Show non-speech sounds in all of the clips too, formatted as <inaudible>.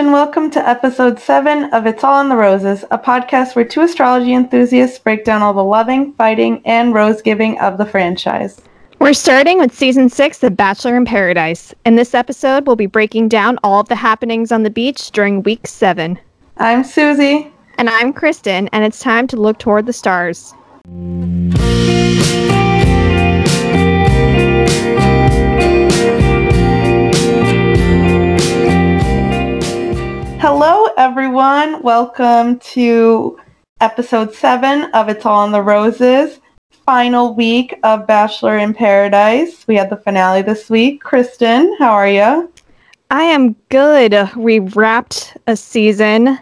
Nation. Welcome to episode 7 of It's All in the Roses, a podcast where two astrology enthusiasts break down all the loving, fighting, and rose giving of the franchise. We're starting with season 6 of Bachelor in Paradise. In this episode, we'll be breaking down all of the happenings on the beach during week 7. I'm Susie. And I'm Kristen, and it's time to look toward the stars. Hello, everyone. Welcome to episode seven of It's All in the Roses. Final week of Bachelor in Paradise. We had the finale this week. Kristen, how are you? I am good. We wrapped a season.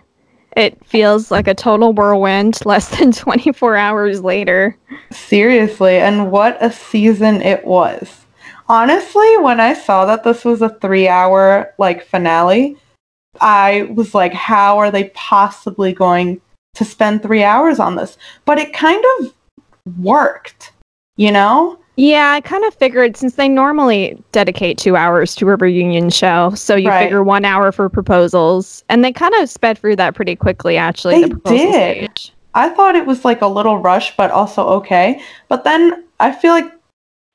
It feels like a total whirlwind <laughs> less than 24 hours later. Seriously, and what a season it was. Honestly, when I saw that this was a three hour like finale, I was like, how are they possibly going to spend three hours on this? But it kind of worked, you know? Yeah, I kind of figured since they normally dedicate two hours to a reunion show, so you right. figure one hour for proposals, and they kind of sped through that pretty quickly. Actually, they the did. Stage. I thought it was like a little rush, but also okay. But then I feel like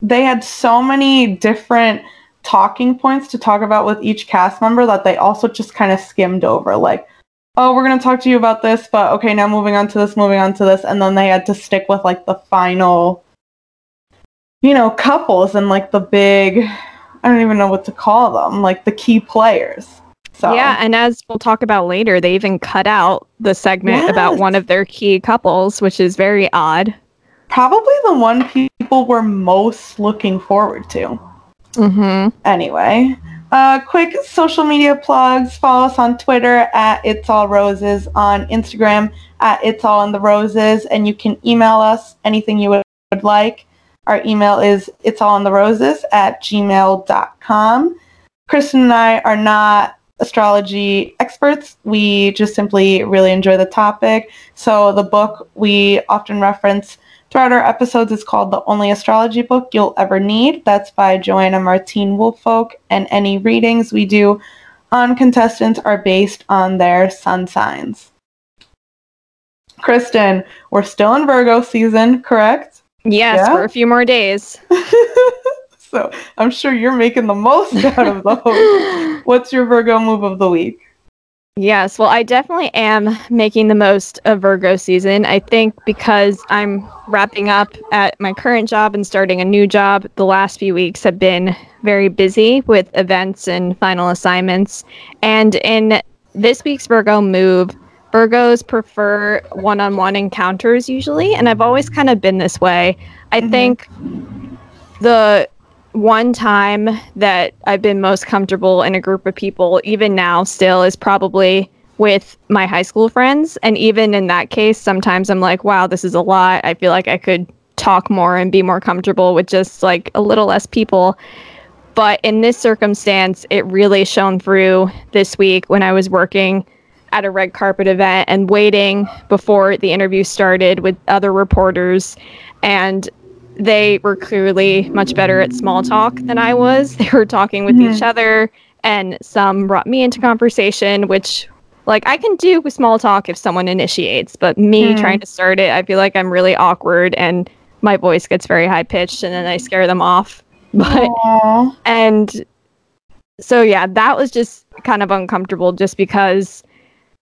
they had so many different talking points to talk about with each cast member that they also just kind of skimmed over. Like, oh, we're going to talk to you about this, but okay, now moving on to this, moving on to this. And then they had to stick with like the final, you know, couples and like the big, I don't even know what to call them, like the key players. So. Yeah, and as we'll talk about later, they even cut out the segment yes. about one of their key couples, which is very odd. Probably the one people were most looking forward to. Mm-hmm. Anyway, uh, quick social media plugs. Follow us on Twitter at It's All Roses, on Instagram at It's All in the Roses, and you can email us anything you would like. Our email is It's All in the Roses at gmail.com. Kristen and I are not astrology experts. We just simply really enjoy the topic. So the book we often reference throughout our episodes it's called The Only Astrology Book You'll Ever Need. That's by Joanna Martine Woolfolk, and any readings we do on contestants are based on their sun signs. Kristen, we're still in Virgo season, correct? Yes, yeah? for a few more days. <laughs> so I'm sure you're making the most out of those. <laughs> What's your Virgo move of the week? Yes, well, I definitely am making the most of Virgo season. I think because I'm wrapping up at my current job and starting a new job, the last few weeks have been very busy with events and final assignments. And in this week's Virgo move, Virgos prefer one on one encounters usually, and I've always kind of been this way. I mm-hmm. think the one time that I've been most comfortable in a group of people, even now still, is probably with my high school friends. And even in that case, sometimes I'm like, wow, this is a lot. I feel like I could talk more and be more comfortable with just like a little less people. But in this circumstance, it really shone through this week when I was working at a red carpet event and waiting before the interview started with other reporters. And they were clearly much better at small talk than I was. <laughs> They were talking with mm-hmm. each other, and some brought me into conversation, which like I can do with small talk if someone initiates, but me mm. trying to start it, I feel like I'm really awkward and my voice gets very high pitched and then I scare them off. <laughs> But Aww. and so yeah, that was just kind of uncomfortable just because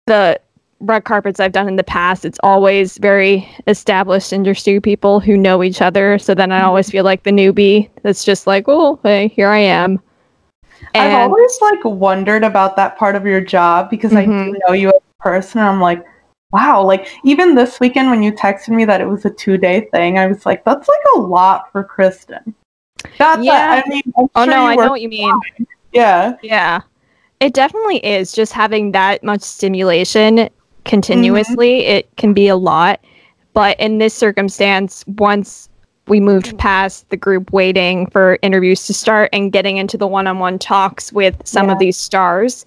the red carpets I've done in the past, it's always very established industry people who know each other. So then I always feel like the newbie that's just like, oh, hey, here I am. And I've always like wondered about that part of your job because mm-hmm. I do know you as a person. And I'm like, wow, like even this weekend when you texted me that it was a two day thing, I was like, that's like a lot for Kristen. That's yeah. A, I mean, I'm oh sure no, I know what you mean. Fine. Yeah. Yeah. It definitely is just having that much stimulation continuously, mm-hmm. it can be a lot. But in this circumstance, once we moved past the group waiting for interviews to start and getting into the one on one talks with some yeah. of these stars,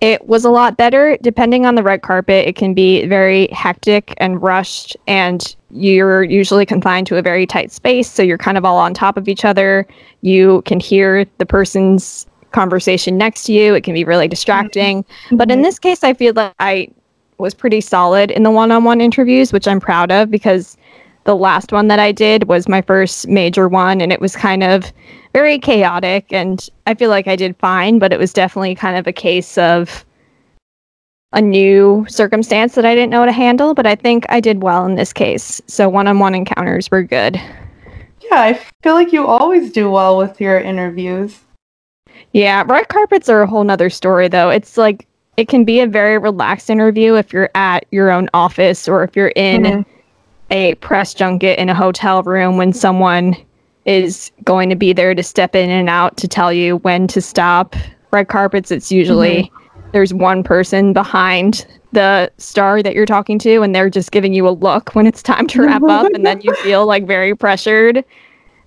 it was a lot better. Depending on the red carpet, it can be very hectic and rushed, and you're usually confined to a very tight space. So you're kind of all on top of each other. You can hear the person's conversation next to you. It can be really distracting. Mm-hmm. But in mm-hmm. this case, I feel like I was pretty solid in the one-on-one interviews, which I'm proud of because the last one that I did was my first major one and it was kind of very chaotic and I feel like I did fine, but it was definitely kind of a case of a new circumstance that I didn't know how to handle, but I think I did well in this case. So one-on-one encounters were good. Yeah, I feel like you always do well with your interviews. Yeah, red carpets are a whole nother story though. It's like it can be a very relaxed interview if you're at your own office or if you're in mm-hmm. a press junket in a hotel room when someone is going to be there to step in and out to tell you when to stop. Red carpets, it's usually mm-hmm. there's one person behind the star that you're talking to and they're just giving you a look when it's time to wrap up and then you feel like very pressured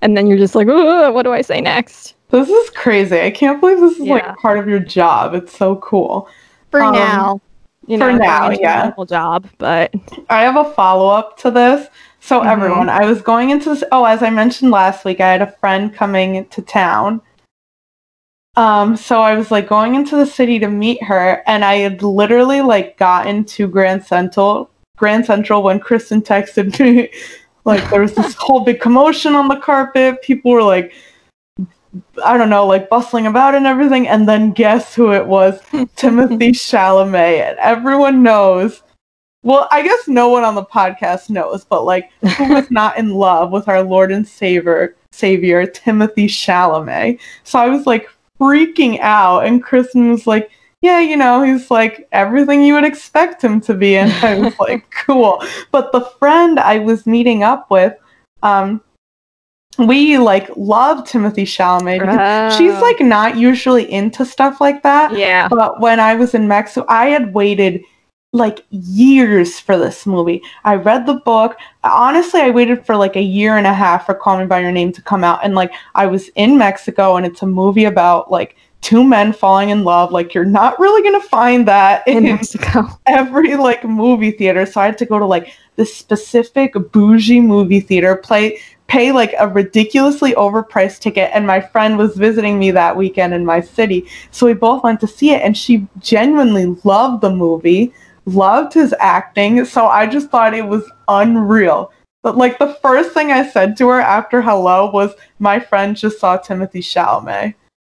and then you're just like what do i say next this is crazy i can't believe this is yeah. like part of your job it's so cool for um, now. You know, for now, yeah. Job, but I have a follow up to this. So mm-hmm. everyone, I was going into this. Oh, as I mentioned last week, I had a friend coming to town. Um, so I was like going into the city to meet her, and I had literally like gotten to Grand Central, Grand Central when Kristen texted me. <laughs> like there was this <laughs> whole big commotion on the carpet. People were like I don't know, like bustling about and everything. And then guess who it was? <laughs> Timothée Chalamet. And everyone knows. Well, I guess no one on the podcast knows, but like, who <laughs> was not in love with our Lord and Savior, Savior Timothée Chalamet? So I was like freaking out, and Kristen was like, "Yeah, you know, he's like everything you would expect him to be." And I was like, <laughs> "Cool." But the friend I was meeting up with, um, we like love Timothée Chalamet. Oh. She's like oh. not usually into stuff like that. Yeah. But when I was in Mexico, I had waited like years for this movie. I read the book. Honestly, I waited for like a year and a half for Call Me by Your Name to come out. And like I was in Mexico and it's a movie about like two men falling in love. Like you're not really gonna find that in, in Mexico. <laughs> every like movie theater. So I had to go to like the specific bougie movie theater, play pay like a ridiculously overpriced ticket and my friend was visiting me that weekend in my city. So we both went to see it and she genuinely loved the movie loved his acting. So i just thought it was unreal. But like the first thing i said to her after hello was my friend just saw timothée chalamet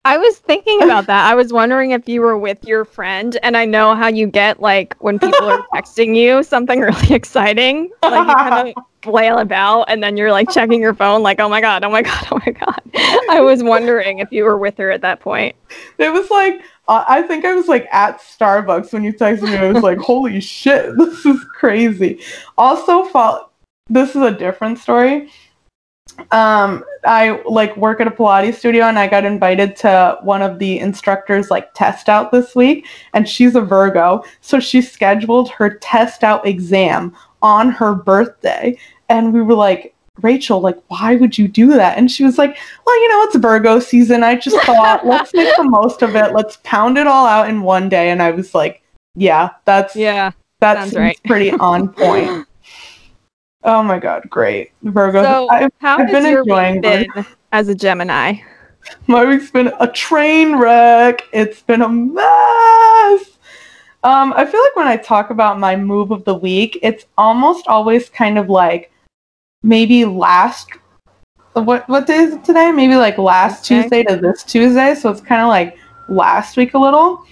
I was thinking about that. I was wondering if you were with your friend, and I know how you get like when people are <laughs> texting you something really exciting, like you kind of <laughs> flail about, and then you're like checking your phone, like, oh my god, oh my god, oh my god. I was wondering if you were with her at that point. It was like uh, I think I was like at Starbucks when you texted me. I was like, holy shit, <laughs> this is crazy. Also, this is a different story um i like work at a pilates studio and i got invited to one of the instructors like test out this week and she's a virgo so she scheduled her test out exam on her birthday and we were like Rachel, like, why would you do that? And she was like, well, you know, it's Virgo season. I just <laughs> thought, let's make the most of it. Let's pound it all out in one day. And I was like, yeah, that's yeah, that's right. pretty on point. <laughs> Oh my god, great. Virgo. So I've, how I've been enjoying been as a Gemini. My week's been a train wreck. It's been a mess. Um, I feel like when I talk about my move of the week, it's almost always kind of like maybe last what what day is it today? Maybe like last Tuesday to this Tuesday. So it's kind of like last week a little.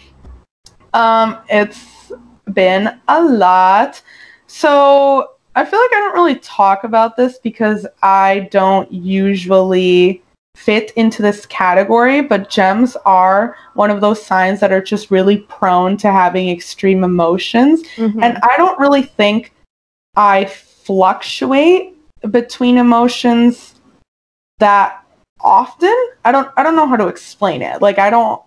Um, it's been a lot. So I feel like I don't really talk about this because I don't usually fit into this category, but gems are one of those signs that are just really prone to having extreme emotions. Mm-hmm. And I don't really think I fluctuate between emotions that often. I don't I don't know how to explain it. Like I don't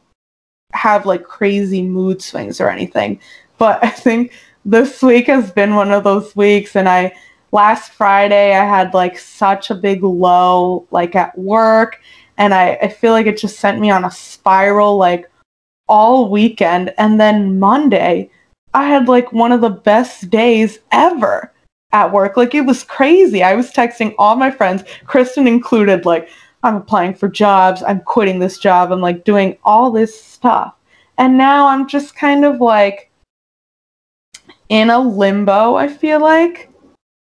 have like crazy mood swings or anything, but <laughs> I think this week has been one of those weeks and I last Friday I had like such a big low like at work and I, I feel like it just sent me on a spiral like all weekend and then Monday I had like one of the best days ever at work. Like it was crazy. I was texting all my friends, Kristen included, like, I'm applying for jobs, I'm quitting this job, I'm like doing all this stuff. And now I'm just kind of like in a limbo, I feel like.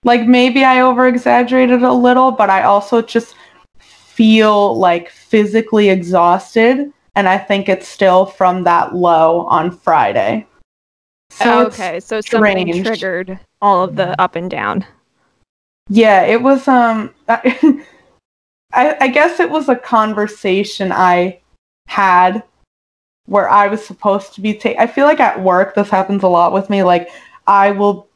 Like maybe I over exaggerated a little, but I also just feel like physically exhausted. And I think it's still from that low on Friday. So oh, okay, so something triggered all of the up and down. Yeah, it was um <laughs> I, I guess it was a conversation I had where I was supposed to be taking I feel like at work this happens a lot with me like I will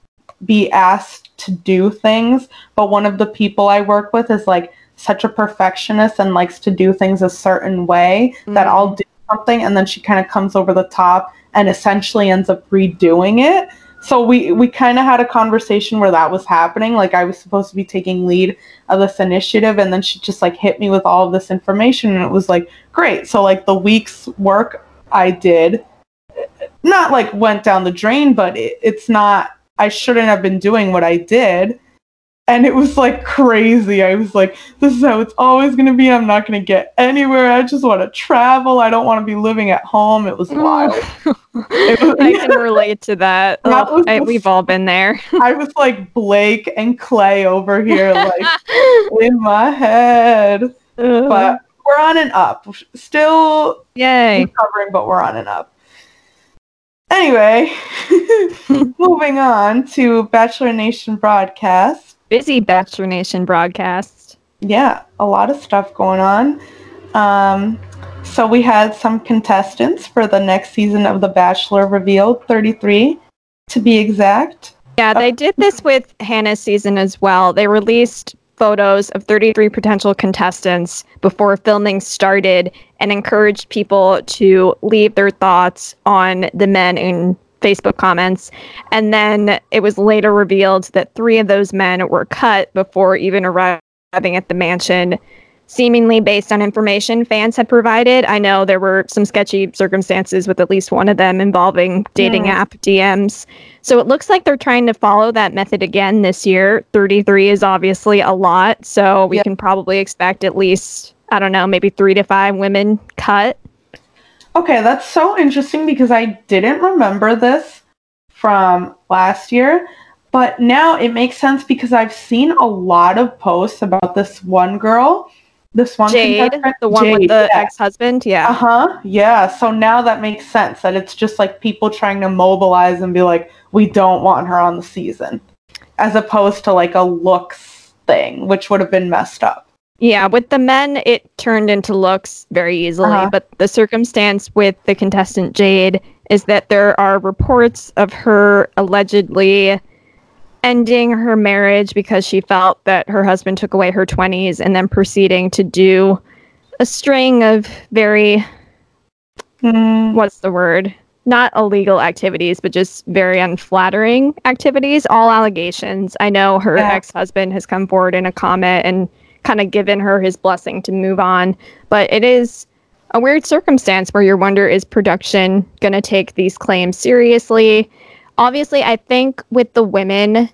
be asked to do things, but one of the people I work with is like such a perfectionist and likes to do things a certain way mm-hmm. that I'll do something and then she kind of comes over the top and essentially ends up redoing it. So we we kind of had a conversation where that was happening. Like I was supposed to be taking lead of this initiative, and then she just like hit me with all of this information, and it was like great. So like the week's work I did, not like went down the drain, but it, it's not. I shouldn't have been doing what I did and it was like crazy. I was like, this is how it's always going to be. I'm not going to get anywhere. I just want to travel. I don't want to be living at home. It was wild. <laughs> it was, I can relate to that. <laughs> that oh, I, we've all been there. <laughs> I was like Blake and Clay over here, like in my head. But we're on and up. Still Yay. recovering, but we're on and up. Anyway, <laughs> moving on to Bachelor Nation broadcast busy Bachelor Nation broadcast. Yeah, a lot of stuff going on. Um, so we had some contestants for the next season of The Bachelor revealed, 33 to be exact. Yeah, they did this with Hannah's season as well. They released photos of 33 potential contestants before filming started and encouraged people to leave their thoughts on the men in Facebook comments. And then it was later revealed that three of those men were cut before even arriving at the mansion, seemingly based on information fans had provided. I know there were some sketchy circumstances with at least one of them involving dating yeah. app DMs. So it looks like they're trying to follow that method again this year. 33 is obviously a lot. So we can probably expect at least, I don't know, maybe three to five women cut. Okay, that's so interesting because I didn't remember this from last year, but now it makes sense because I've seen a lot of posts about this one girl, this one Jade, the one Jade, with the yeah. ex-husband, yeah. Uh-huh. Yeah, so now that makes sense that it's just like people trying to mobilize and be like we don't want her on the season as opposed to like a looks thing, which would have been messed up. Yeah, with the men, it turned into looks very easily. Uh-huh. But the circumstance with the contestant Jade is that there are reports of her allegedly ending her marriage because she felt that her husband took away her 20s and then proceeding to do a string of very, mm. what's the word? Not illegal activities, but just very unflattering activities, all allegations. I know her yeah. ex husband has come forward in a comment and kind of given her his blessing to move on. But it is a weird circumstance where you wonder is production going to take these claims seriously? Obviously, I think with the women,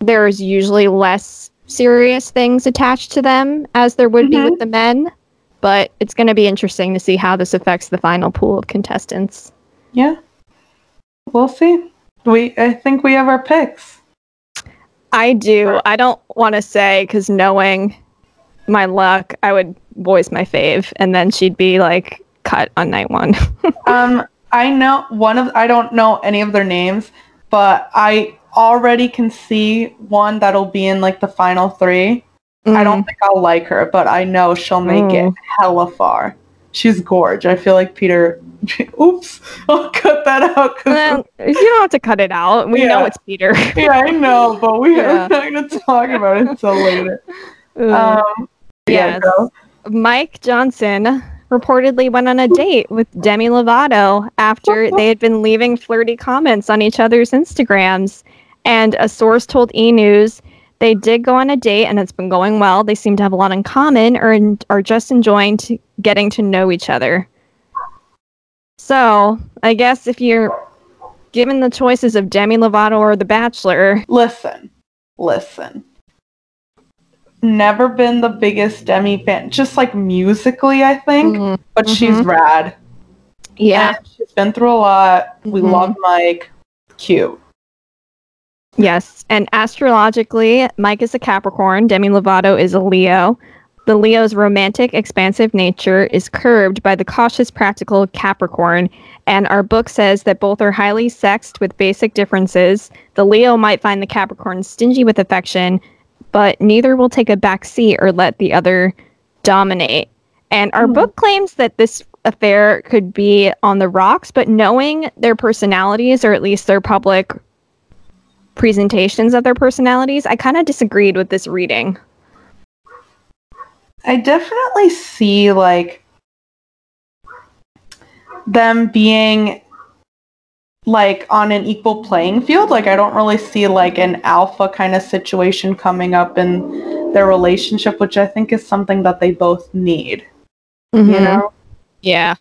there's usually less serious things attached to them as there would mm-hmm. be with mm-hmm. the men. But it's going to be interesting to see how this affects the final pool of contestants. Yeah. We'll see. We I think we have our picks. I do. I don't want to say because knowing my luck, I would voice my fave, and then she'd be like cut on night one. <laughs> um, I know one of I don't know any of their names, but I already can see one that'll be in like the final three. Mm. I don't mm. think I'll like her, but I know she'll make mm. it hella far. She's gorge. I feel like Peter. <laughs> Oops, <laughs> I'll cut that out. Then, you don't have to cut it out. We yeah. know it's Peter. <laughs> yeah, I know, but we yeah. are not going to talk about it until later. Um, Yes. Mike Johnson reportedly went on a date with Demi Lovato after they had been leaving flirty comments on each other's Instagrams. And a source told E News they did go on a date and it's been going well. They seem to have a lot in common or in, are just enjoying getting to know each other. So, I guess if you're given the choices of Demi Lovato or The Bachelor. Listen, listen never been the biggest Demi fan, just like musically, I think. Mhm. But she's Mhm. rad. Yeah. And she's been through a lot. We Mhm. love Mike. Cute. Yes. And astrologically, Mike is a Capricorn, Demi Lovato is a Leo. The Leo's romantic, expansive nature is curbed by the cautious, practical Capricorn. And our book says that both are highly sexed with basic differences. The Leo might find the Capricorn stingy with affection, but neither will take a back seat or let the other dominate. And our Hmm. book claims that this affair could be on the rocks, but knowing their personalities, or at least their public presentations of their personalities, I kind of disagreed with this reading. I definitely see like them being like on an equal playing field. Like I don't really see like an alpha kind of situation coming up in their relationship, which I think is something that they both need. You know? Yeah.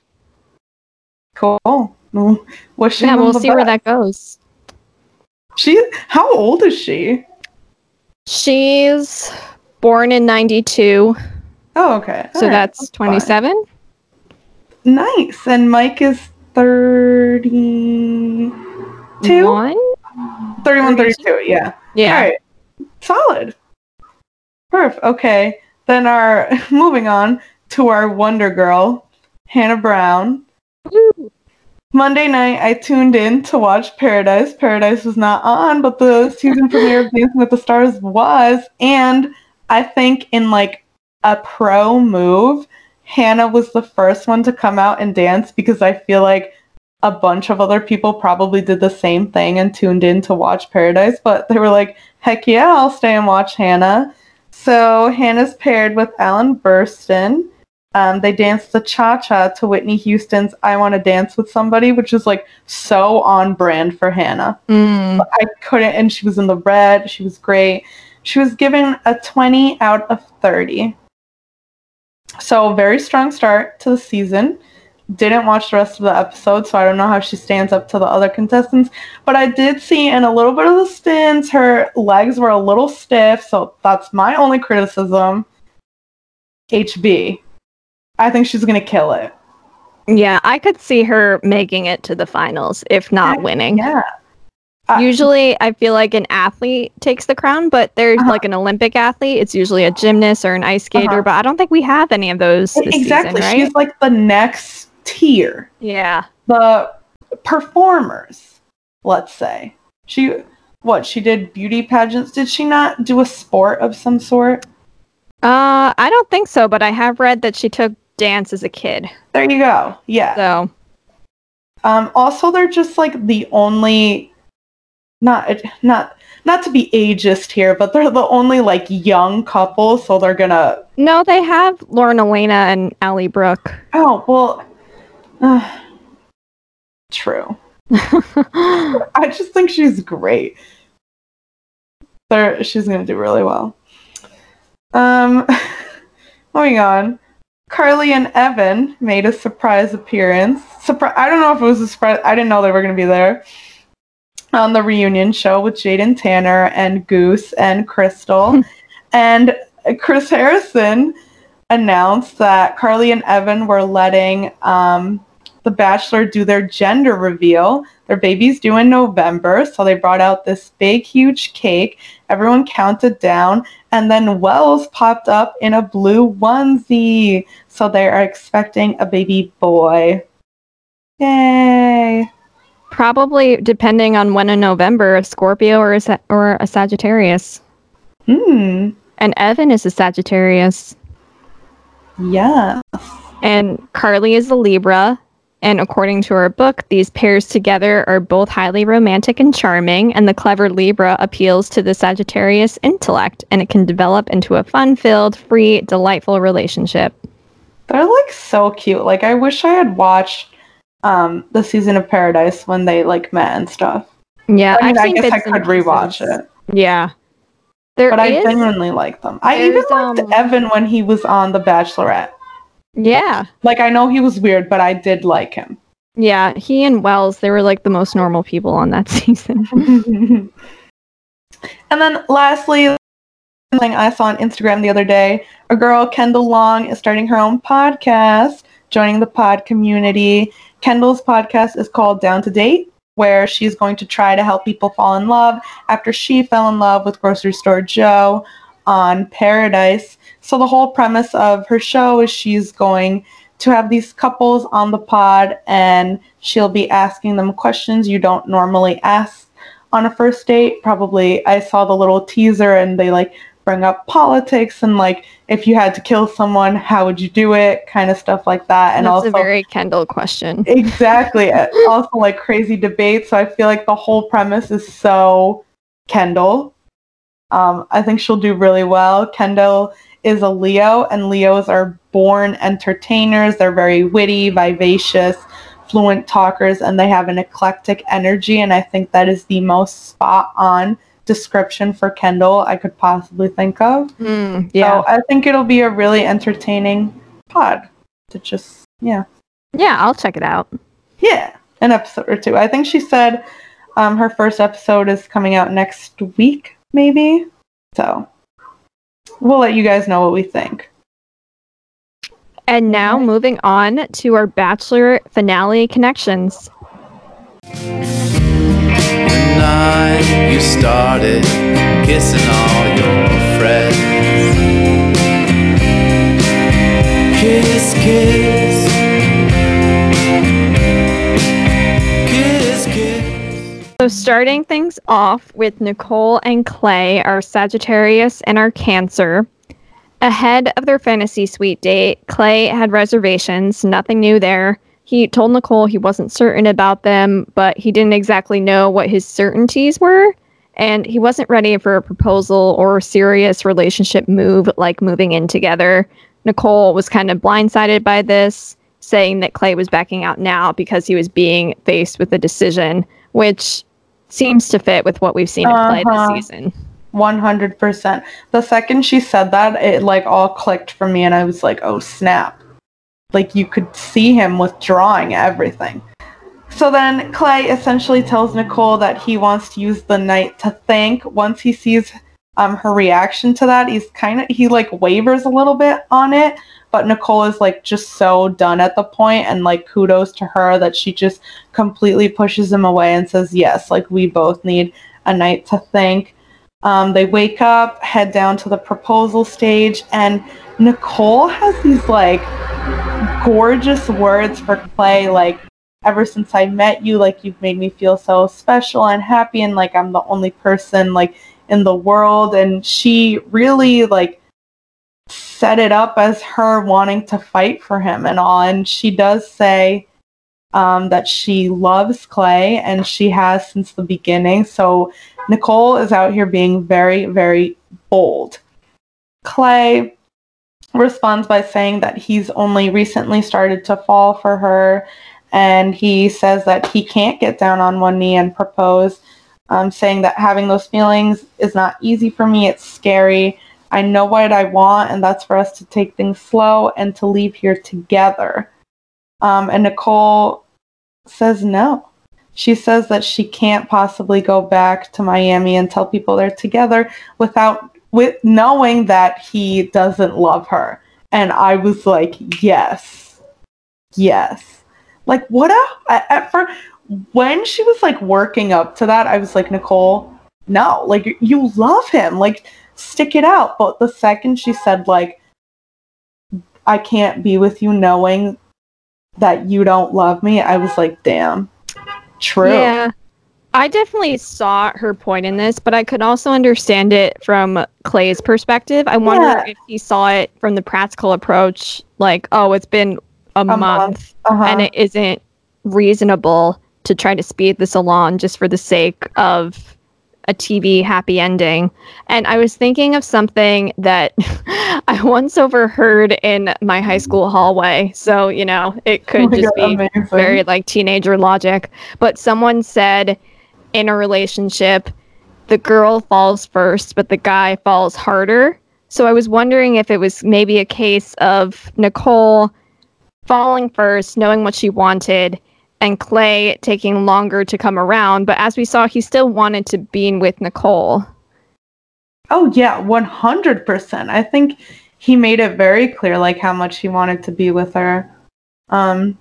Cool. Mm, Wishing Yeah, we'll the see where that goes. She how old is she? She's born in 92, Oh, okay. so All right, that's fine. 27. Nice. And Mike is 32? One? 31, 32? 32, yeah. Yeah. All right. Solid. Perfect. Okay. Then our <laughs> moving on to our Wonder Girl, Hannah Brown. Woo. Monday night, I tuned in to watch Paradise. Paradise was not on, but the season premiere of Dancing with the Stars was. And I think in like a pro move, Hannah was the first one to come out and dance because I feel like a bunch of other people probably did the same thing and tuned in to watch Paradise, but they were like, heck yeah, I'll stay and watch Hannah. So Hannah's paired with Alan Bersten. Um, they danced the cha cha to Whitney Houston's I Want to Dance with Somebody, which is like so on brand for Hannah. Mm. I couldn't, and she was in the red. She was great. She was given a 20 out of 30. So, very strong start to the season. Didn't watch the rest of the episode, so I don't know how she stands up to the other contestants. But I did see in a little bit of the spins, her legs were a little stiff, so that's my only criticism. HB. I think she's going to kill it. Yeah, I could see her making it to the finals, if not winning. Yeah. Uh, Usually, I feel like an athlete takes the crown, but there's Uh-huh. like an Olympic athlete. It's usually a gymnast or an ice skater, Uh-huh. but I don't think we have any of those this exactly. season, right? She's like the next tier. yeah. the performers, let's say. She what, she did beauty pageants. Did she not do a sport of some sort? Uh, I don't think so, but I have read that she took dance as a kid. There you go. Yeah. So, Um also they're just like the only not not not to be ageist here, but they're the only like young couple, so they're gonna no, they have Lauren Alaina and Ally Brooke. Oh, well uh, true. <laughs> I just think she's great. There, she's gonna do really well. Um, <laughs> moving on. Carly and Evan made a surprise appearance. Surprise! I don't know if it was a surprise. I didn't know they were gonna be there on the reunion show with Jaden Tanner and Goose and Crystal, <laughs> and Chris Harrison announced that Carly and Evan were letting um, the Bachelor do their gender reveal. Their baby's due in November, so they brought out this big, huge cake. Everyone counted down, and then Wells popped up in a blue onesie. So they are expecting a baby boy. Yay! Probably depending on when in November, a Scorpio or a, Sa- or a Sagittarius. Hmm. And Evan is a Sagittarius. Yeah. And Carly is a Libra. And according to our book, these pairs together are both highly romantic and charming, and the clever Libra appeals to the Sagittarius intellect, and it can develop into a fun filled, free, delightful relationship. They're like so cute. Like I wish I had watched um the season of Paradise when they like met and stuff. Yeah, I mean, I guess I could rewatch pieces. it. Yeah. There But I genuinely like them. I even liked um, Evan when he was on The Bachelorette. Yeah. Like I know he was weird, but I did like him. Yeah. He and Wells, they were like the most normal people on that <laughs> season. <laughs> and then lastly, something I saw on Instagram the other day. A girl, Kendall Long, is starting her own podcast, joining the pod community. Kendall's podcast is called Down to Date, where she's going to try to help people fall in love after she fell in love with grocery store Joe on Paradise. So the whole premise of her show is she's going to have these couples on the pod and she'll be asking them questions you don't normally ask on a first date. Probably I saw the little teaser and they like bring up politics and like if you had to kill someone, how would you do it? Kind of stuff like that. And That's also a very Kendall question. exactly <laughs> also like crazy debate. So I feel like the whole premise is so Kendall. Um, I think she'll do really well. Kendall is a Leo, and Leos are born entertainers. They're very witty, vivacious, fluent talkers, and they have an eclectic energy. And I think that is the most spot on description for Kendall I could possibly think of. Mm, yeah. So I think it'll be a really entertaining pod to just, yeah. Yeah, I'll check it out. Yeah, an episode or two. I think she said um, her first episode is coming out next week, maybe. So we'll let you guys know what we think. And now moving on to our Bachelor finale connections. The you started kissing all your friends. Kiss, kiss. Kiss, kiss. So, starting things off with Nicole and Clay, our Sagittarius and our Cancer. Ahead of their fantasy suite date, Clay had reservations, nothing new there. He told Nicole he wasn't certain about them, but he didn't exactly know what his certainties were. And he wasn't ready for a proposal or a serious relationship move like moving in together. Nicole was kind of blindsided by this, saying that Clay was backing out now because he was being faced with a decision, which seems to fit with what we've seen in Clay Uh-huh. this season. 100%. The second she said that, it like all clicked for me and I was like, oh snap. Like you could see him withdrawing everything. So then Clay essentially tells Nicole that he wants to use the night to think. Once he sees um, her reaction to that, he's kind of, he like wavers a little bit on it. But Nicole is like just so done at the point and like kudos to her that she just completely pushes him away and says, yes, like we both need a night to think. Um, they wake up, head down to the proposal stage, and Nicole has these like gorgeous words for Clay, like, ever since I met you, like, you've made me feel so special and happy, and like, I'm the only person, like, in the world. And she really, like, set it up as her wanting to fight for him and all. And she does say, um, that she loves Clay and she has since the beginning. So Nicole is out here being very, very bold. Clay responds by saying that he's only recently started to fall for her and he says that he can't get down on one knee and propose, um, saying that having those feelings is not easy for me, it's scary. I know what I want, and that's for us to take things slow and to leave here together. Um, and Nicole says no. She says that she can't possibly go back to Miami and tell people they're together without with knowing that he doesn't love her. And I was like, yes, yes. Like what a at, first when she was like working up to that, I was like, Nicole, no, like you love him, like stick it out. But the second she said like, I can't be with you knowing that you don't love me, I was like, damn, true. Yeah. I definitely saw her point in this, but I could also understand it from Clay's perspective. I wonder Yeah. if he saw it from the practical approach, like, oh, it's been a, month, month, Uh-huh. and it isn't reasonable to try to speed this along just for the sake of a TV happy ending. And I was thinking of something that <laughs> I once overheard in my high school hallway. So, you know, it Oh could my just God, be amazing. very like teenager logic. But someone said in a relationship, the girl falls first, but the guy falls harder. So I was wondering if it was maybe a case of Nicole falling first, knowing what she wanted, and Clay taking longer to come around. But as we saw, he still wanted to be with Nicole. Oh yeah, one hundred percent. I think he made it very clear like how much he wanted to be with her. Um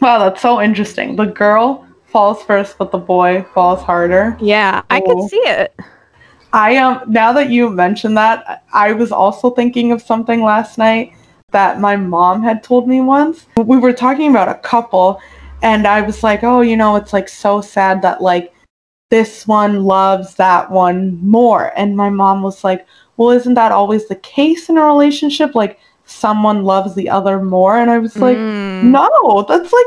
Wow, that's so interesting. The girl falls first, but the boy falls harder. Yeah, I Oh. could see it. I um now that you mentioned that, I was also thinking of something last night that my mom had told me once. We were talking about a couple and I was like, "Oh, you know, it's like so sad that like this one loves that one more." And my mom was like, "Well, isn't that always the case in a relationship? Like someone loves the other more?" And I was like, Mm. no, that's like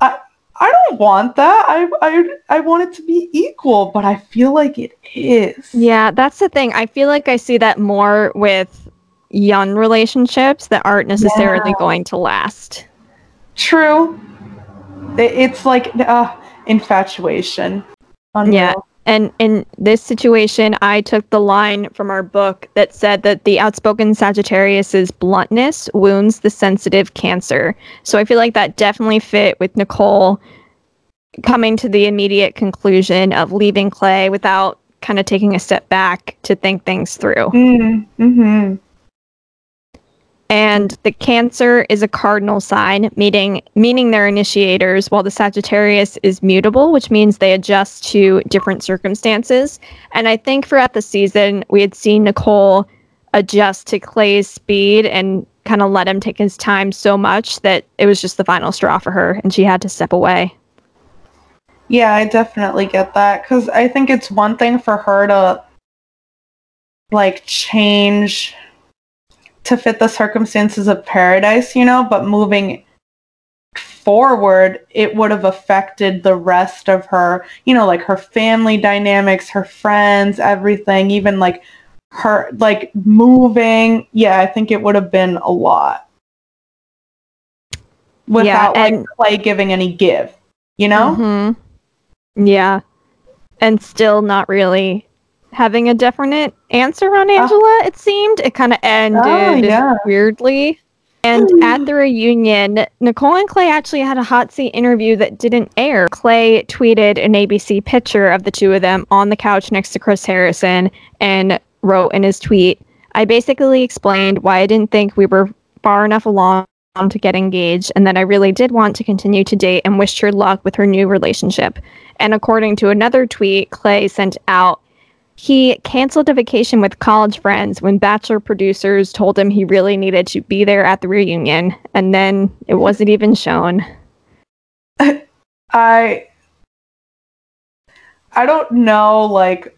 I I don't want that. I I I want it to be equal, but I feel like it is. Yeah, that's the thing. I feel like I see that more with young relationships that aren't necessarily Yeah. going to last. True. It's like uh, infatuation. Unreal. Yeah. And in this situation, I took the line from our book that said that the outspoken Sagittarius's bluntness wounds the sensitive Cancer. So I feel like that definitely fit with Nicole coming to the immediate conclusion of leaving Clay without kind of taking a step back to think things through. Mm, hmm And the Cancer is a cardinal sign, meaning meaning they're initiators, while the Sagittarius is mutable, which means they adjust to different circumstances. And I think throughout the season, we had seen Nicole adjust to Clay's speed and kind of let him take his time so much that it was just the final straw for her, and she had to step away. Yeah, I definitely get that because I think it's one thing for her to like change to fit the circumstances of paradise, you know, but moving forward, it would have affected the rest of her, you know, like her family dynamics, her friends, everything, even like her like moving. Yeah, I think it would have been a lot without and- like Clay giving any give, you know? Mhm. Yeah. And still not really having a definite answer on Angela, oh. it seemed. It kind of ended Oh, yeah. weirdly. And hmm. at the reunion, Nicole and Clay actually had a hot seat interview that didn't air. Clay tweeted an ABC picture of the two of them on the couch next to Chris Harrison and wrote in his tweet, I basically explained why I didn't think we were far enough along to get engaged and that I really did want to continue to date and wished her luck with her new relationship. And according to another tweet Clay sent out, he canceled a vacation with college friends when Bachelor producers told him he really needed to be there at the reunion, and then it wasn't even shown. I I don't know like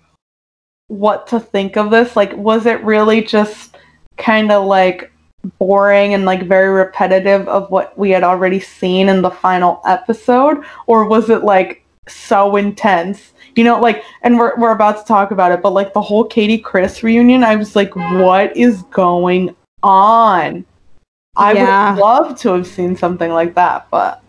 what to think of this. Like was it really just kind of like boring and like very repetitive of what we had already seen in the final episode or was it like so intense? You know, like and we're we're about to talk about it, but like the whole Katie Chris reunion, I was like what is going on? I Yeah. would love to have seen something like that, but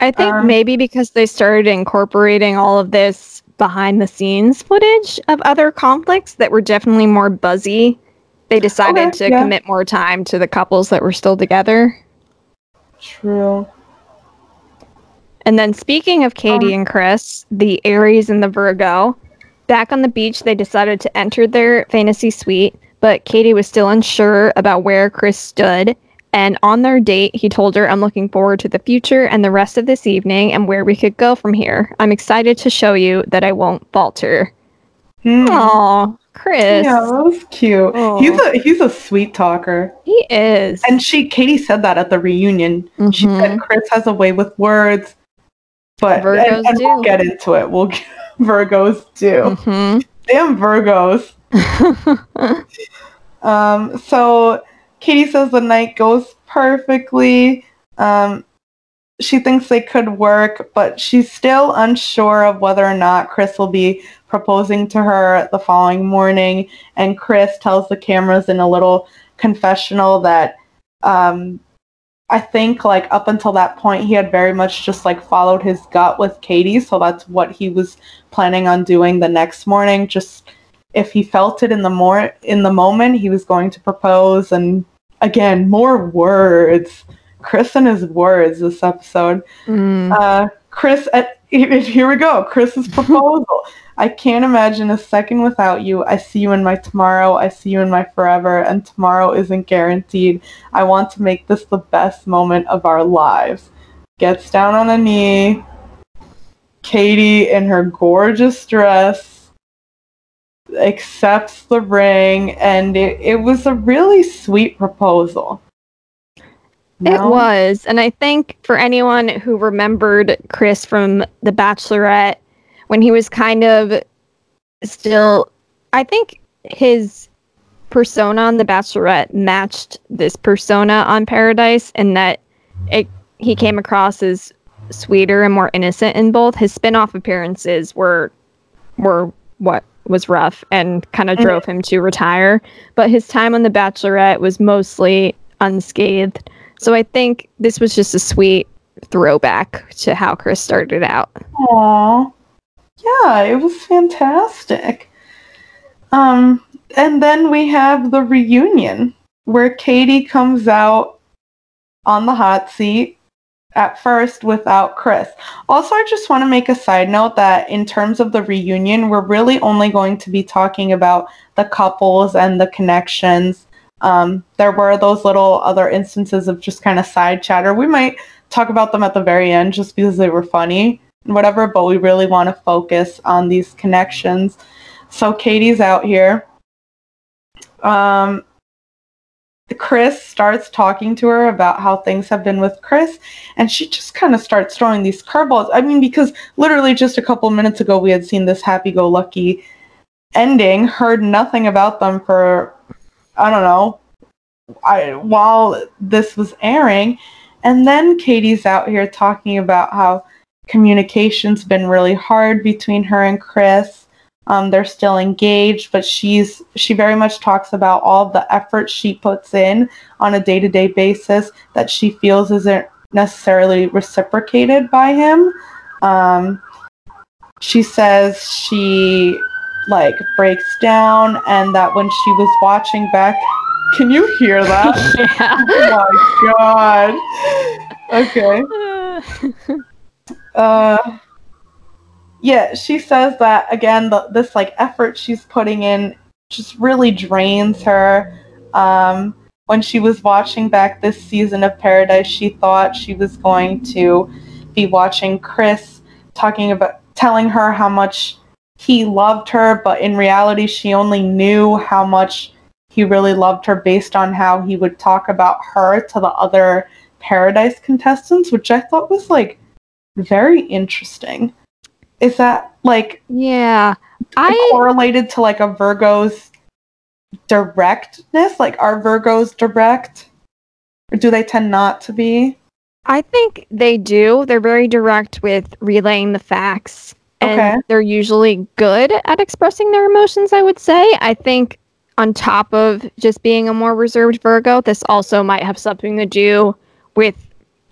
I think Um, maybe because they started incorporating all of this behind the scenes footage of other conflicts that were definitely more buzzy, they decided Okay, to yeah. commit more time to the couples that were still together. true. And then speaking of Katie Um, and Chris, the Aries and the Virgo, back on the beach they decided to enter their fantasy suite, but Katie was still unsure about where Chris stood. And on their date, he told her, I'm looking forward to the future and the rest of this evening and where we could go from here. I'm excited to show you that I won't falter. Hmm. Aw, Chris. Yeah, that was cute. He's a he's a sweet talker. He is. And she Katie said that at the reunion. She Mhm. said Chris has a way with words. But Virgos and, and we'll get into it. We'll get, <laughs> Virgos do. Mhm. Damn Virgos. <laughs> Um so Katie says the night goes perfectly. Um she thinks they could work, but she's still unsure of whether or not Chris will be proposing to her the following morning. And Chris tells the cameras in a little confessional that um, I think like up until that point he had very much just like followed his gut with Katie, so that's what he was planning on doing the next morning. Just if he felt it in the more in the moment, he was going to propose. And again, more words. Chris and his words this episode. Mm. Uh, Chris, uh, at, here we go. Chris's <laughs> proposal. I can't imagine a second without you. I see you in my tomorrow. I see you in my forever, and tomorrow isn't guaranteed. I want to make this the best moment of our lives. Gets down on a knee. Katie, in her gorgeous dress, accepts the ring, and it, it was a really sweet proposal. It was. And I think for anyone who remembered Chris from The Bachelorette, when he was kind of still, I think his persona on The Bachelorette matched this persona on Paradise, and that it he came across as sweeter and more innocent in both. His spin-off appearances were were what was rough and kind of mm-hmm. drove him to retire. But his time on The Bachelorette was mostly unscathed. So I think this was just a sweet throwback to how Chris started out. Aww. Yeah, it was fantastic. Um, and then we have the reunion where Katie comes out on the hot seat at first without Chris. Also, I just want to make a side note that in terms of the reunion, we're really only going to be talking about the couples and the connections um, there were those little other instances of just kind of side chatter. We might talk about them at the very end just because they were funny and whatever, but we really want to focus on these connections. So Katie's out here. Um, Chris starts talking to her about how things have been with Chris, and she just kind of starts throwing these curveballs. I mean, because literally just a couple minutes ago we had seen this happy go lucky ending, heard nothing about them for I don't know, I, while this was airing. And then Katie's out here talking about how communication's been really hard between her and Chris. Um, they're still engaged, but she's she very much talks about all the effort she puts in on a day-to-day basis that she feels isn't necessarily reciprocated by him. Um, she says she like breaks down and that when she was watching back can you hear that? <laughs> Yeah. oh my god. Okay. <laughs> Uh yeah she says that again the, this like effort she's putting in just really drains her. Um when she was watching back this season of paradise she thought she was going to be watching chris talking about telling her how much he loved her, but in reality, she only knew how much he really loved her based on how he would talk about her to the other Paradise contestants, which I thought was like very interesting. Is that like yeah, I correlated to like a Virgo's directness? Like are Virgos direct, or do they tend not to be? I think they do. They're very direct with relaying the facts and okay. they're usually good at expressing their emotions, I would say. I think on top of just being a more reserved Virgo, this also might have something to do with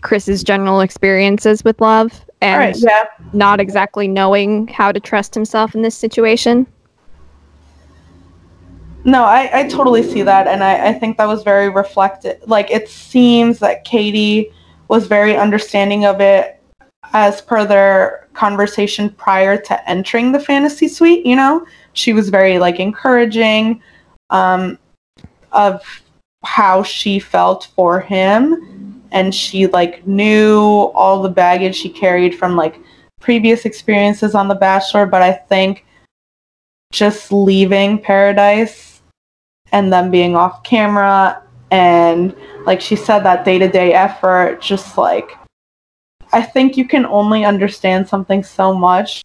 Chris's general experiences with love and right, yeah. not exactly knowing how to trust himself in this situation. No, I, I totally see that. And I, I think that was very reflective. Like, it seems that Katie was very understanding of it as per their conversation prior to entering the fantasy suite you know? She was very like encouraging um, of how she felt for him. And she like knew all the baggage she carried from like previous experiences on the bachelor but i think just leaving paradise and then being off camera and like she said that day-to-day effort just like I think you can only understand something so much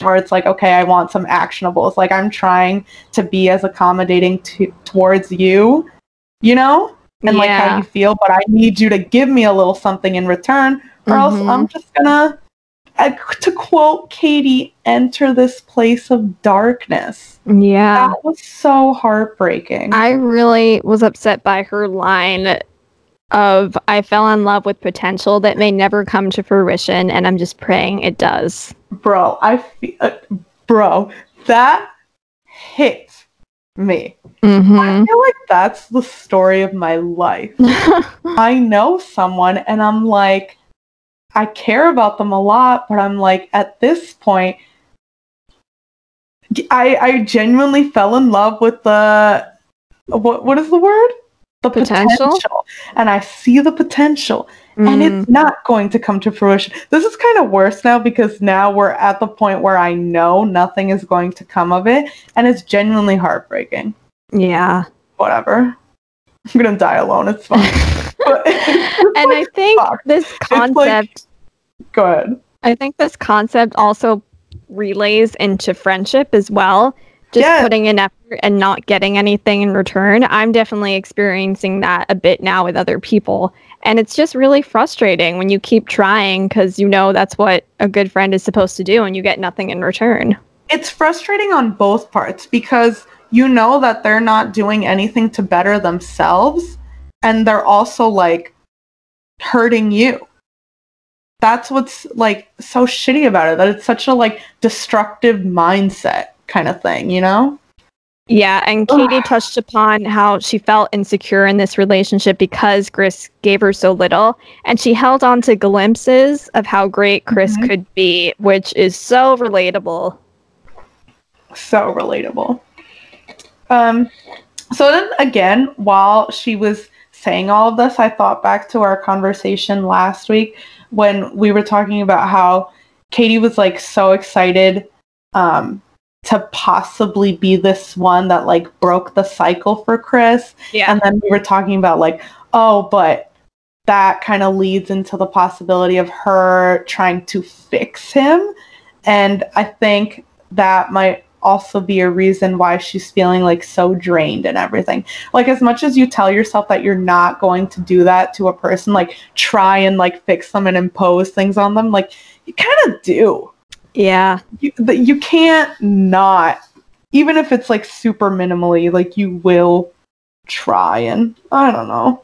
where it's like, okay, I want some actionables. Like I'm trying to be as accommodating to, towards you, you know, and yeah. like how you feel, but I need you to give me a little something in return, or mm-hmm. else I'm just gonna, to quote Katie, enter this place of darkness. Yeah, that was so heartbreaking. I really was upset by her line of I fell in love with potential that may never come to fruition, and I'm just praying it does. Bro, I feel, uh, bro, that hit me. Mm-hmm. I feel like that's the story of my life. <laughs> I know someone, and I'm like, I care about them a lot, but I'm like at this point I I genuinely fell in love with the what what is the word? The Potential? And I see the potential and Mm. it's not going to come to fruition. This is kind of worse now because now we're at the point where I know nothing is going to come of it and it's genuinely heartbreaking. yeah. Whatever. I'm gonna die alone, it's fine. <laughs> <laughs> It's And I think fuck. this like- concept go ahead. I think this concept also relays into friendship as well. Just Yes. putting in effort and not getting anything in return. I'm definitely experiencing that a bit now with other people. And it's just really frustrating when you keep trying because you know that's what a good friend is supposed to do and you get nothing in return. It's frustrating on both parts because you know that they're not doing anything to better themselves and they're also like hurting you. That's what's like so shitty about it that it's such a like destructive mindset kind of thing, you know? Yeah, and Katie touched upon how she felt insecure in this relationship because Chris gave her so little, and she held on to glimpses of how great Chris Mhm. could be, which is so relatable. so relatable. Um, so then again, while she was saying all of this, I thought back to our conversation last week when we were talking about how Katie was like so excited um, to possibly be this one that like broke the cycle for Chris. Yeah. And then we were talking about like, oh, but that kind of leads into the possibility of her trying to fix him. And I think that might also be a reason why she's feeling like so drained and everything. Like as much as you tell yourself that you're not going to do that to a person, like try and like fix them and impose things on them, like you kind of do. Yeah. You, but you can't not, even if it's like super minimally, like you will try and I don't know.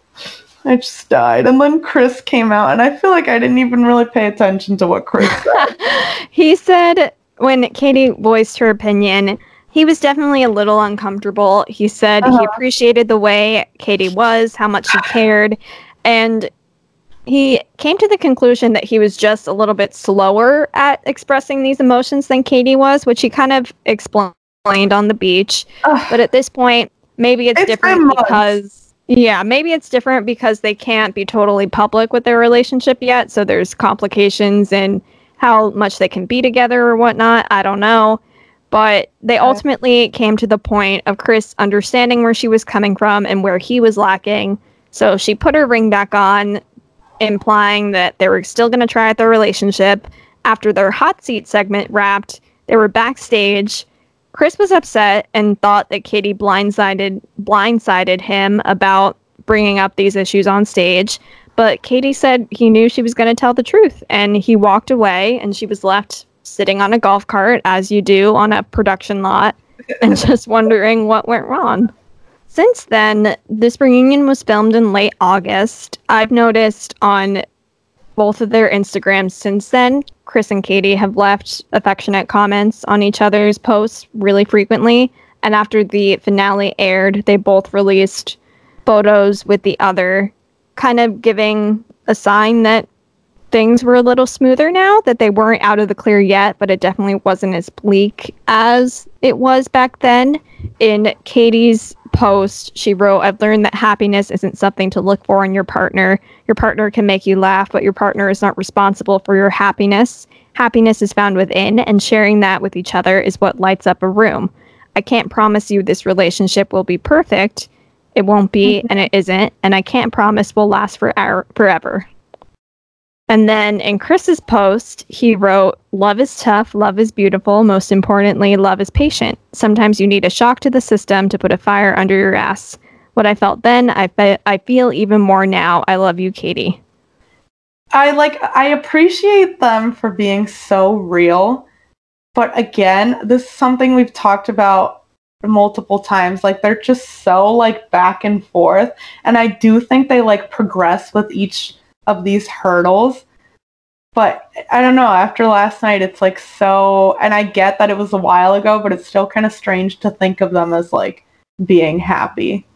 I just died. And then Chris came out, and I feel like I didn't even really pay attention to what Chris said. <laughs> he said when Katie voiced her opinion, he was definitely a little uncomfortable. He said he Uh-huh. appreciated the way Katie was, how much she cared, and he came to the conclusion that he was just a little bit slower at expressing these emotions than Katie was, which he kind of explained on the beach. Ugh. But at this point, maybe it's, It's different because yeah, maybe it's different because they can't be totally public with their relationship yet. So there's complications in how much they can be together or whatnot. I don't know. But they Okay. ultimately came to the point of Chris understanding where she was coming from and where he was lacking. So she put her ring back on, implying that they were still going to try out their relationship. After their hot seat segment wrapped, they were backstage. Chris was upset and thought that Katie blindsided blindsided him about bringing up these issues on stage. But Katie said he knew she was going to tell the truth, and he walked away, and she was left sitting on a golf cart, as you do on a production lot, and <laughs> just wondering what went wrong. Since then, this reunion was filmed in late August. I've noticed on both of their Instagrams since then, Chris and Katie have left affectionate comments on each other's posts really frequently. And after the finale aired, they both released photos with the other, kind of giving a sign that things were a little smoother now, that they weren't out of the clear yet, but it definitely wasn't as bleak as it was back then. In Katie's post, she wrote, I've learned that happiness isn't something to look for in your partner. Your partner can make you laugh, but your partner is not responsible for your happiness. Happiness is found within, and sharing that with each other is what lights up a room. I can't promise you this relationship will be perfect. It won't be, mm-hmm. and it isn't. And I can't promise will last for our, forever. And then in Chris's post, he wrote, Love is tough, love is beautiful. Most importantly, love is patient. Sometimes you need a shock to the system to put a fire under your ass. What I felt then, I, fe- I feel even more now. I love you, Katie. I like I appreciate them for being so real. But again, this is something we've talked about multiple times. Like they're just so like back and forth. And I do think they like progress with each of these hurdles. But I don't know, after last night it's like so and I get that it was a while ago, but it's still kind of strange to think of them as like being happy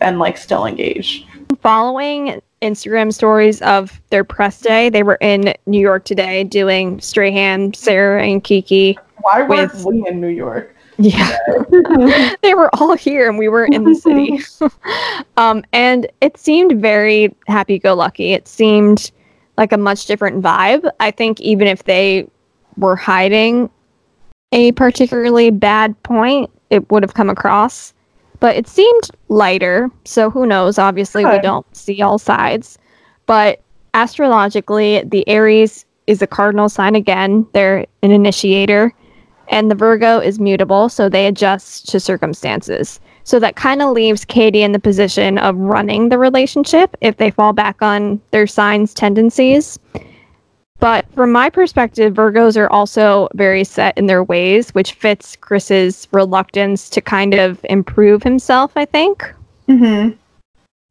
and like still engaged. Following Instagram stories of their press day. They were in New York today doing Strahan, Sara, and Keke. Why weren't With- we in New York? Yeah. <laughs> they were all here and we were in the city. <laughs> um, and it seemed very happy go lucky. It seemed like a much different vibe. I think even if they were hiding a particularly bad point, it would have come across. But it seemed lighter. So who knows? Obviously, we don't see all sides. But astrologically, the Aries is a cardinal sign again. They're an initiator and the Virgo is mutable, so they adjust to circumstances. So that kind of leaves Katie in the position of running the relationship if they fall back on their signs' tendencies. But from my perspective, Virgos are also very set in their ways, which fits Chris's reluctance to kind of improve himself, I think. hmm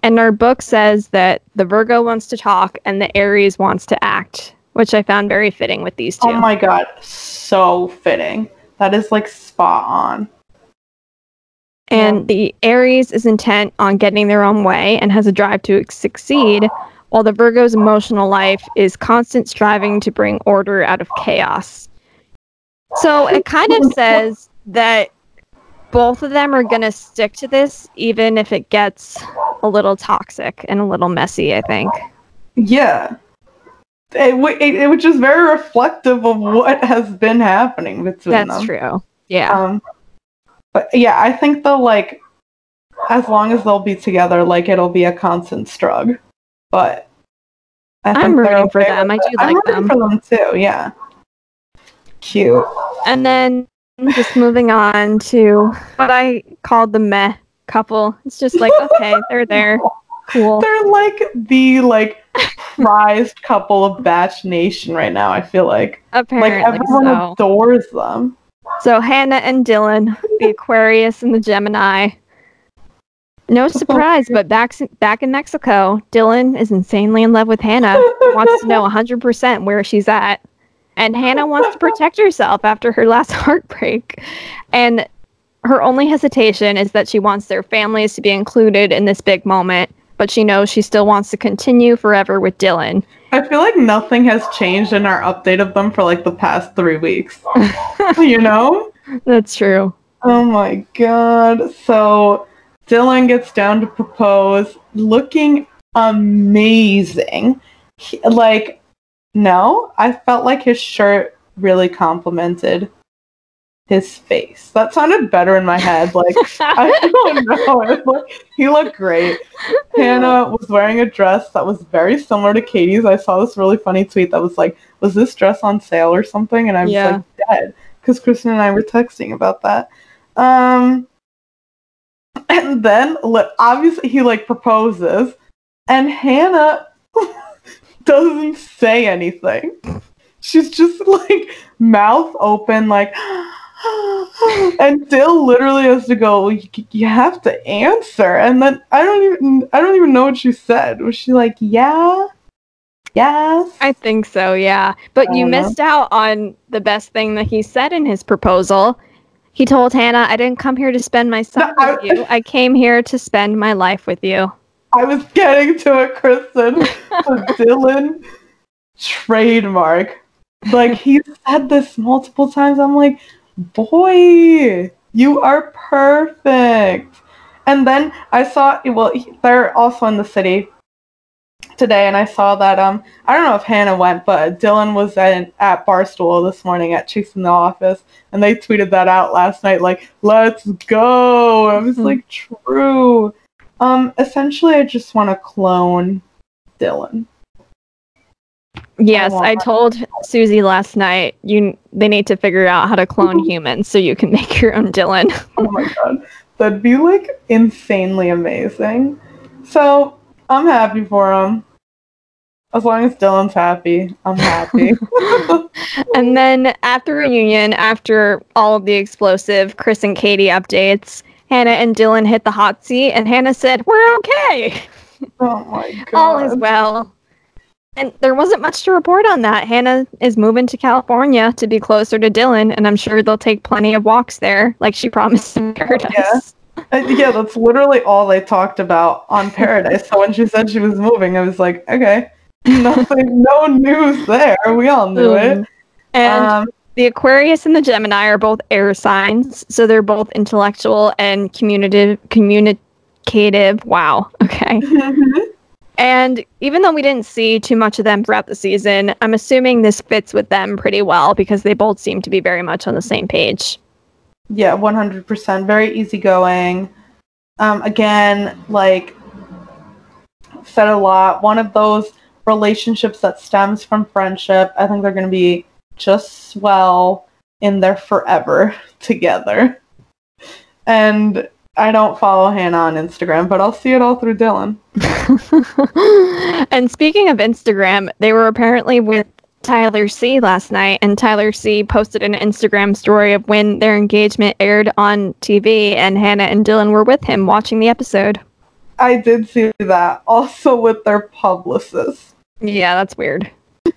And our book says that the Virgo wants to talk and the Aries wants to act, which I found very fitting with these oh two. Oh my god, so fitting. That is like spot on. And Yeah. the Aries is intent on getting their own way and has a drive to succeed, while the Virgo's emotional life is constant striving to bring order out of chaos. So it kind of says that both of them are going to stick to this, even if it gets a little toxic and a little messy, I think. Yeah. It, w- it, it which is very reflective of what has been happening between That's them. true. Yeah. Um, but yeah, I think they'll like, as long as they'll be together, like it'll be a constant struggle. But I I'm they're rooting for them. I do I'm like them. for them too. Yeah. Cute. And then just moving on to what I called the meh couple. It's just like, okay, they're there. <laughs> Cool. They're like the like prized <laughs> couple of Bach Nation right now. I feel like like everyone so. adores them. So Hannah and Dylan, the <laughs> Aquarius and the Gemini. No surprise, but back back in Mexico, Dylan is insanely in love with Hannah. Wants to know <laughs> 100% where she's at. And Hannah wants to protect herself after her last heartbreak. And her only hesitation is that she wants their families to be included in this big moment, but she knows she still wants to continue forever with Dylan. I feel like nothing has changed in our update of them for like the past three weeks. <laughs> you know? That's true. Oh my god. So Dylan gets down to propose looking amazing. He- like, no, I felt like his shirt really complimented his face. That sounded better in my head. Like, <laughs> I don't know. Looked, he looked great. Hannah was wearing a dress that was very similar to Katie's. I saw this really funny tweet that was like, was this dress on sale or something? And I was Yeah. like, dead. Because Kristen and I were texting about that. Um, and then, obviously, he like proposes, and Hannah <laughs> doesn't say anything. She's just like mouth open, like, and Dill literally has to go. "Well, You, you have to answer, and then I don't even I don't even know what she said. Was she like, yeah, yes? I think so, yeah. But you know. missed out on the best thing that he said in his proposal. He told Hannah, I didn't come here to spend my summer I- with you. I came here to spend my life with you. I was getting to it, Kristen. Dylan <laughs> trademark. Like he said this multiple times. I'm like, boy, you are perfect. And then I saw well, he- they're also in the city today, and I saw that um I don't know if Hannah went, but Dylan was at, at Barstool this morning at Chicks in the Office, and they tweeted that out last night, like, "Let's go." And I was Mhm. like, "True." Um, essentially, I just want to clone Dylan. Yes, want I told Susie last night you they need to figure out how to clone <laughs> humans so you can make your own Dylan. <laughs> Oh my god, that'd be like insanely amazing. So I'm happy for him. As long as Dylan's happy, I'm happy. <laughs> and then at the reunion, after all of the explosive Chris and Katie updates, Hannah and Dylan hit the hot seat, and Hannah said, We're okay. oh my god. All is well. And there wasn't much to report on that. Hannah is moving to California to be closer to Dylan, and I'm sure they'll take plenty of walks there, like she promised in Paradise. Uh, yeah, that's literally all they talked about on Paradise. So when she said she was moving, I was like, okay, <laughs> nothing, no news there. We all knew it. And Um, the Aquarius and the Gemini are both air signs, so they're both intellectual and communicative. Communicative. Wow. Okay. <laughs> And even though we didn't see too much of them throughout the season, I'm assuming this fits with them pretty well because they both seem to be very much on the same page. Yeah, 100%. Very easygoing. Um, again, like, said a lot. One of those relationships that stems from friendship. I think they're going to be just swell in there forever <laughs> together. And I don't follow Hannah on Instagram, but I'll see it all through Dylan. <laughs> and speaking of Instagram, they were apparently with Tyler C last night, and Tyler C posted an Instagram story of when their engagement aired on TV, and Hannah and Dylan were with him watching the episode. I did see that. Also with their publicist. Yeah, that's weird. <laughs>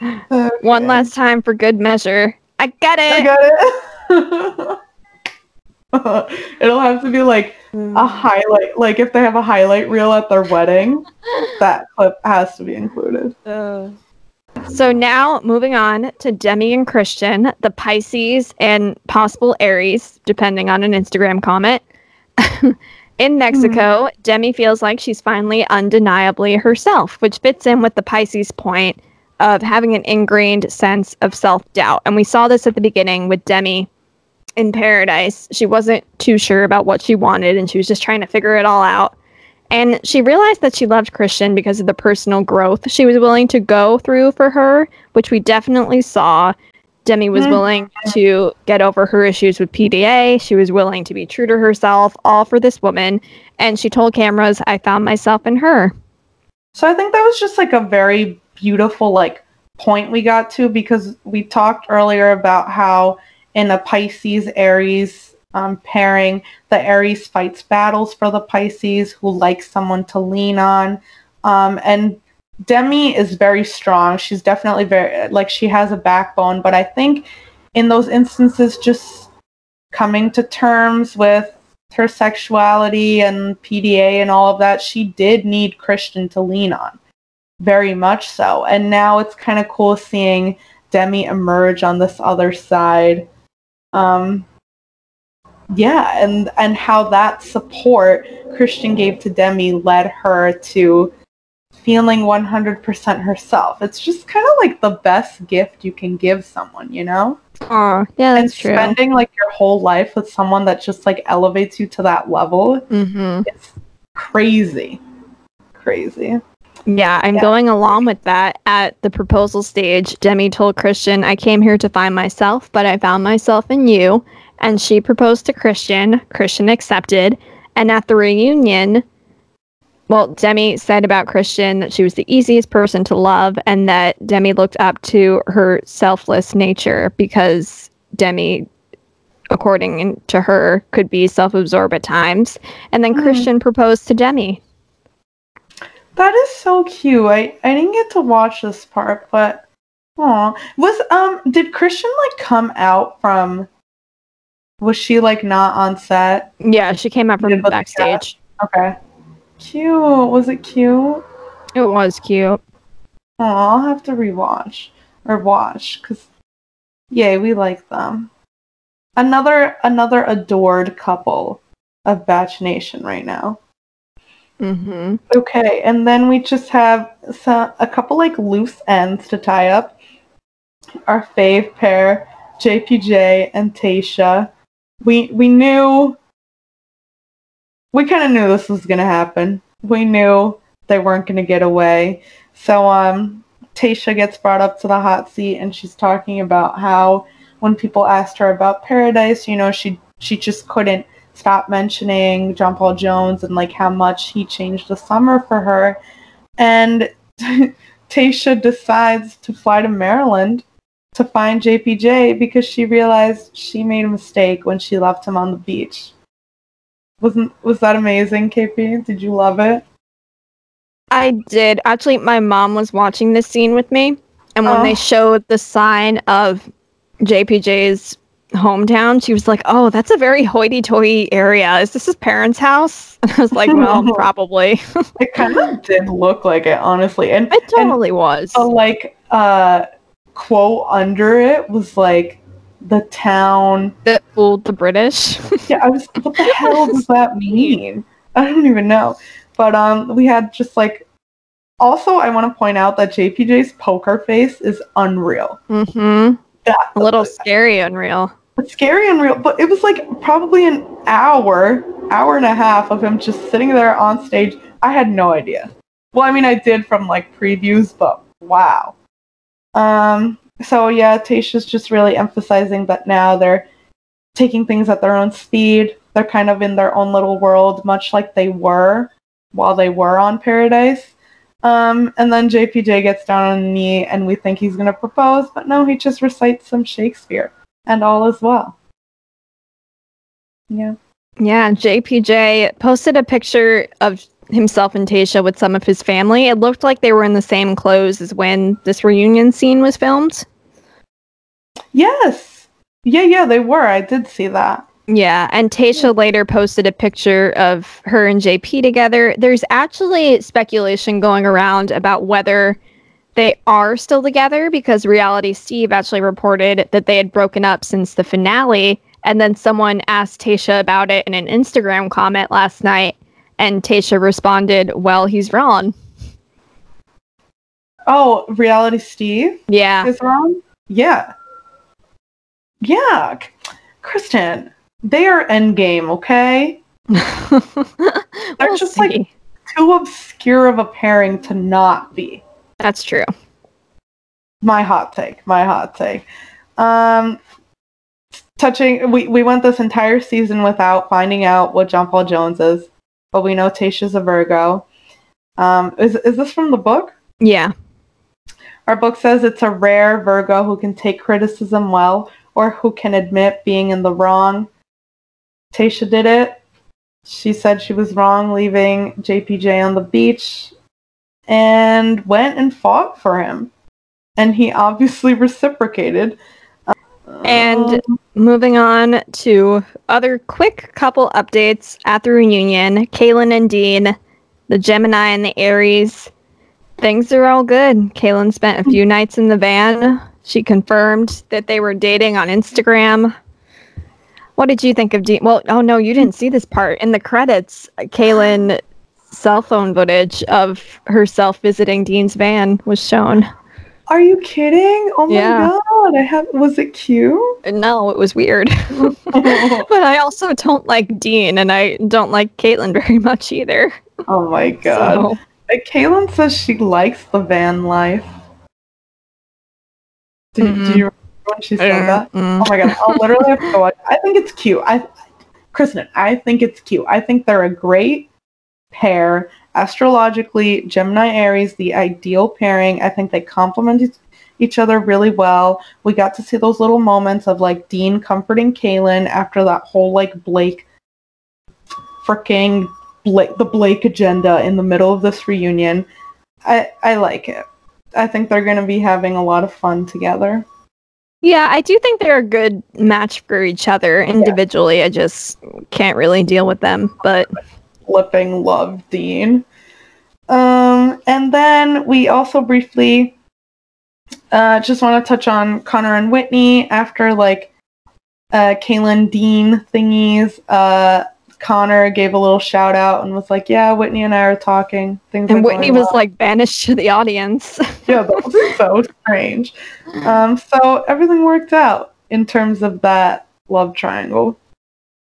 Okay. One last time for good measure. I get I it. got <laughs> it. <laughs> It'll have to be like a mm. highlight. Like if they have a highlight reel at their wedding, <laughs> that clip has to be included. So now moving on to Demi and Kristian, the Pisces and possible Aries, depending on an Instagram comment. <laughs> in Mexico, hmm. Demi feels like she's finally undeniably herself, which fits in with the Pisces point of having an ingrained sense of self doubt. And we saw this at the beginning with Demi in Paradise. She wasn't too sure about what she wanted and she was just trying to figure it all out. And she realized that she loved Kristian because of the personal growth she was willing to go through for her, which we definitely saw. Demi was Mhm. willing to get over her issues with PDA. She was willing to be true to herself, all for this woman. And she told cameras, I found myself in her. So I think that was just like a very beautiful like point we got to because we talked earlier about how in a Pisces Aries um, pairing, the Aries fights battles for the Pisces who likes someone to lean on. Um, and Demi is very strong. She's definitely very like she has a backbone, but I think in those instances just coming to terms with her sexuality and PDA and all of that, she did need Kristian to lean on. Very much so. And now it's kind of cool seeing Demi emerge on this other side. Um, yeah, and and how that support Kristian gave to Demi led her to feeling 100% herself. It's just kind of like the best gift you can give someone, you know? Oh, yeah, and that's true. spending like your whole life with someone that just like elevates you to that level hmm it's crazy crazy Yeah, I'm Yeah. going along with that. At the proposal stage, Demi told Kristian, I came here to find myself, but I found myself in you. And she proposed to Kristian. Kristian accepted. And at the reunion, well, Demi said about Kristian that she was the easiest person to love and that Demi looked up to her selfless nature because Demi, according to her, could be self absorbed at times. And then Mhm. Kristian proposed to Demi. That is so cute. I i didn't get to watch this part but oh was um did Kristian like come out from was she like not on set? Yeah, she came up from Did with the backstage. okay. Cute. Was it cute? It was cute. oh i'll have to rewatch or watch because yay we like them. Another another adored couple of Bach Nation right now Mm-hmm. Okay, and then we just have some, a couple like loose ends to tie up. Our fave pair, JPJ and Tayshia. We we knew we kind of knew this was gonna happen. We knew they weren't gonna get away. So um, Tayshia gets brought up to the hot seat, and she's talking about how when people asked her about Paradise, you know, she she just couldn't stop mentioning John Paul Jones and like how much he changed the summer for her. And <laughs> Tayshia decides to fly to Maryland to find JPJ because she realized she made a mistake when she left him on the beach. Wasn't was that amazing, KP? Did you love it? I did. Actually, my mom was watching this scene with me, and when Oh. they showed the sign of JPJ's hometown, she was like, "Oh, that's a very hoity-toity area. Is this his parents' house?" <laughs> And I was like, "Well, <laughs> probably." <laughs> It kind of did look like it, honestly. And it totally was. the like uh quote under it was like the town. That fooled the British. Yeah, I was. What the hell does that mean? I don't even know. But um, we had just like. Also, I want to point out that JPJ's poker face is unreal. mm-hmm. That A little scary, unreal. It's scary and real, but it was like probably an hour, hour and a half of him just sitting there on stage. I had no idea. Well, I mean, I did from like previews, but wow. Um. So yeah, Tayshia's just really emphasizing that now they're taking things at their own speed. They're kind of in their own little world, much like they were while they were on Paradise. Um, and then JPJ gets down on the knee, and we think he's gonna propose, but no, he just recites some Shakespeare and all is well. Yeah. Yeah, JPJ posted a picture of himself and Tayshia with some of his family. It looked like they were in the same clothes as when this reunion scene was filmed. Yes. Yeah, yeah, they were. I did see that. Yeah, and Tayshia later posted a picture of her and JP together. There's actually speculation going around about whether they are still together because Reality Steve actually reported that they had broken up since the finale. And then someone asked Tayshia about it in an Instagram comment last night, and Tayshia responded, Well, he's wrong. Oh, Reality Steve Yeah. is wrong? Yeah. Yeah. Kristen, they are endgame, okay? <laughs> we'll just like- Too obscure of a pairing to not be. That's true. My hot take. My hot take. Um, touching, we, we went this entire season without finding out what John Paul Jones is, but we know Tayshia's a Virgo. Um, is, is this from the book? Yeah. Our book says it's a rare Virgo who can take criticism well or who can admit being in the wrong. Tayshia did it. She said she was wrong leaving JPJ on the beach and went and fought for him. And he obviously <laughs> reciprocated. And Um, moving on to other quick couple updates at the reunion. Caelynn and Dean, the Gemini and the Aries. Things are all good. Caelynn spent a few nights in the van. She confirmed that they were dating on Instagram. What did you think of Dean? Well, oh no, you didn't see this part. In the credits, Caelynn cell phone footage of herself visiting Dean's van was shown. are you kidding? Oh my Yeah. god! I have. Was it cute? No, it was weird. <laughs> but I also don't like Dean, and I don't like Caitlyn very much either. oh my god! So, Caelynn says she likes the van life. Do, do Mm-mm. you when she said that? mm, Oh my god, I'll literally have to go watch. I think it's cute. I, Kristen, I think it's cute. I think they're a great pair. Astrologically, Gemini Aries, the ideal pairing. I think they complement each- other really well. We got to see those little moments of like Dean comforting Caelynn after that whole like Blake freaking Blake the Blake agenda in the middle of this reunion. I I like it. I think they're gonna be having a lot of fun together. Yeah, I do think they're a good match for each other individually. I just can't really deal with them. But flipping love Dean. Um, and then we also briefly uh, just want to touch on Connor and Whitney after like uh, Caelynn Dean thingies. Uh, Connor gave a little shout out and was like, "Yeah, Whitney and I are talking." Things. and Whitney was well." like banished to the audience. "Yeah, that was <laughs> so strange." Um, so everything worked out in terms of that love triangle.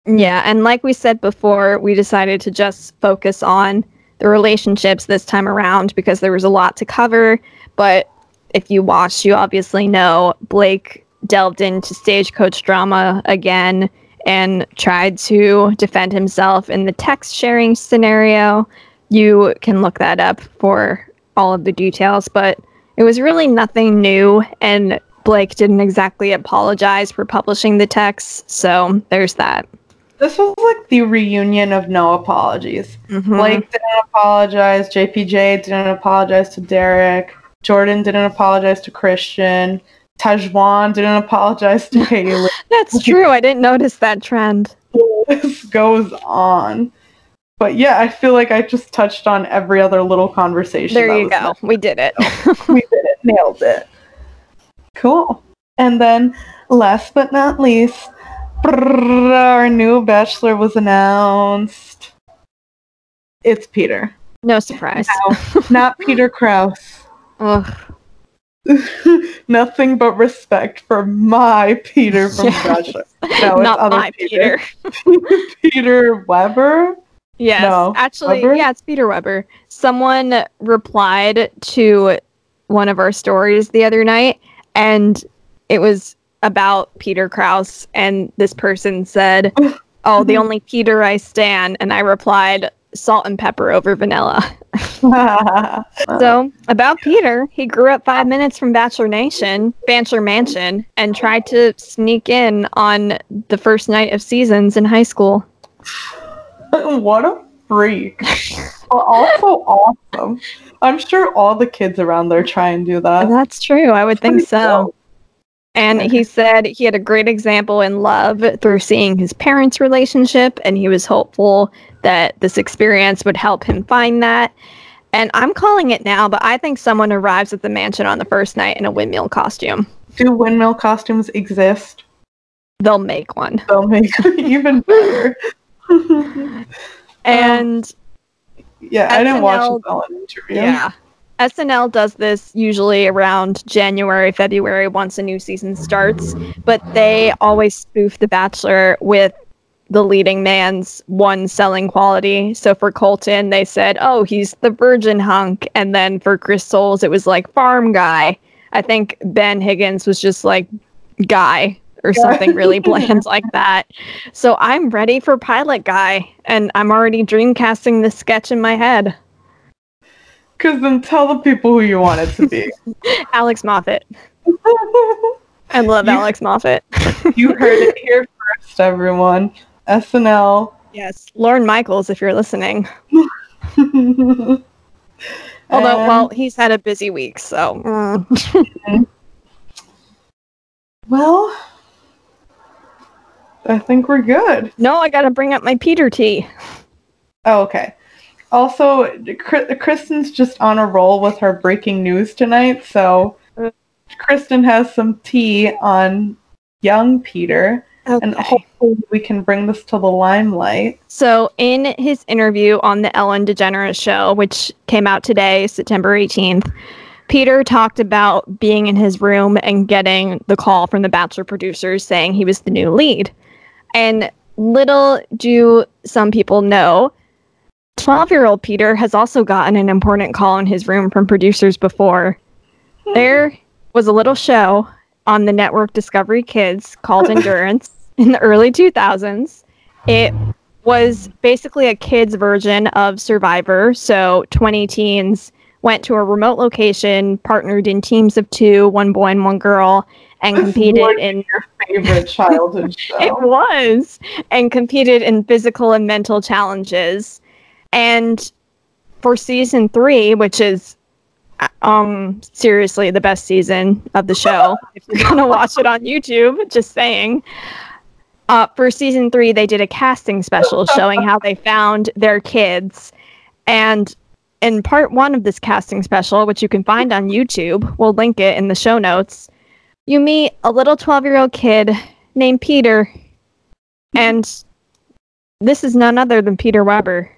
Yeah, and like we said before, we decided to just focus on the relationships this time around because there was a lot to cover. But if you watched, you obviously know Blake delved into stagecoach drama again and tried to defend himself in the text sharing scenario. You can look that up for all of the details, but it was really nothing new, and Blake didn't exactly apologize for publishing the text, so there's that. This was like the reunion of no apologies. Mhm. Blake didn't apologize. JPJ didn't apologize to Derek. Jordan didn't apologize to Christian. Tahzjuan didn't apologize to <laughs> Haley. That's true. I didn't notice that trend. this goes on. But yeah, I feel like I just touched on every other little conversation. There you go. We did it. we did it. Nailed it. Cool. And then, last but not least, brrr, our new bachelor was announced. It's Peter. No surprise. Not <laughs> Peter Kraus. Ugh. <laughs> Nothing but respect for my Peter from Yes. Bachelor. <laughs> No, Not other my Peter. Peter. <laughs> Peter Weber? Yes, No, actually, Weber? yeah, it's Peter Weber. Someone replied to one of our stories the other night, and it was about Peter Kraus, and this person said, "Oh, the only Peter I stan," and I replied, "Salt and pepper over vanilla." <laughs> So about Peter, he grew up five minutes from Bachelor Nation, Bachelor Mansion, and tried to sneak in on the first night of seasons in high school. <laughs> what a freak. <laughs> But also awesome. I'm sure all the kids around there try and do that. That's true. I would think so. And he said he had a great example in love through seeing his parents' relationship, and he was hopeful that this experience would help him find that. And I'm calling it now, but I think someone arrives at the mansion on the first night in a windmill costume. Do windmill costumes exist? They'll make one. They'll make <laughs> even better. <laughs> And um, yeah, I didn't watch SNL the Ellen interview. Yeah. SNL does this usually around January, February, once a new season starts, but they always spoof The Bachelor with the leading man's one selling quality. So for Colton, they said, oh, he's the virgin hunk. And then for Chris Soules, it was like farm guy. I think Ben Higgins was just like guy or something really <laughs> bland like that. So I'm ready for pilot guy, and I'm already dreamcasting this sketch in my head. Because then tell the people who you want it to be. <laughs> Alex Moffat. <laughs> I love You- Alex Moffat. you heard it here first, everyone. SNL. Yes, Lorne Michaels, if you're listening. <laughs> Although, well, he's had a busy week, so. mm. well, I think we're good. no, I gotta bring up my Peter tea. Oh, okay. Also, Kristen's just on a roll with her breaking news tonight, so Kristen has some tea on young Peter, and hopefully we can bring this to the limelight. So, in his interview on the Ellen DeGeneres show, which came out today, September 18th, Peter talked about being in his room and getting the call from the Bachelor producers saying he was the new lead. And little do some people know, 12 year old Peter has also gotten an important call in his room from producers before. Hmm. There was a little show on the network Discovery Kids called <laughs> Endurance in the early 2000s. It was basically a kids version of Survivor. So 20 teens went to a remote location, partnered in teams of two, one boy and one girl, and <laughs> This competed in your favorite childhood show. <laughs> it was and competed in physical and mental challenges. And for season three, which is uh, um seriously the best season of the show, if you're gonna watch it on YouTube, just saying. Uh, for season three, they did a casting special <laughs> showing how they found their kids. And in part one of this casting special, which you can find on YouTube, we'll link it in the show notes, you meet a little 12 year old kid named Peter. And this is none other than Peter Weber.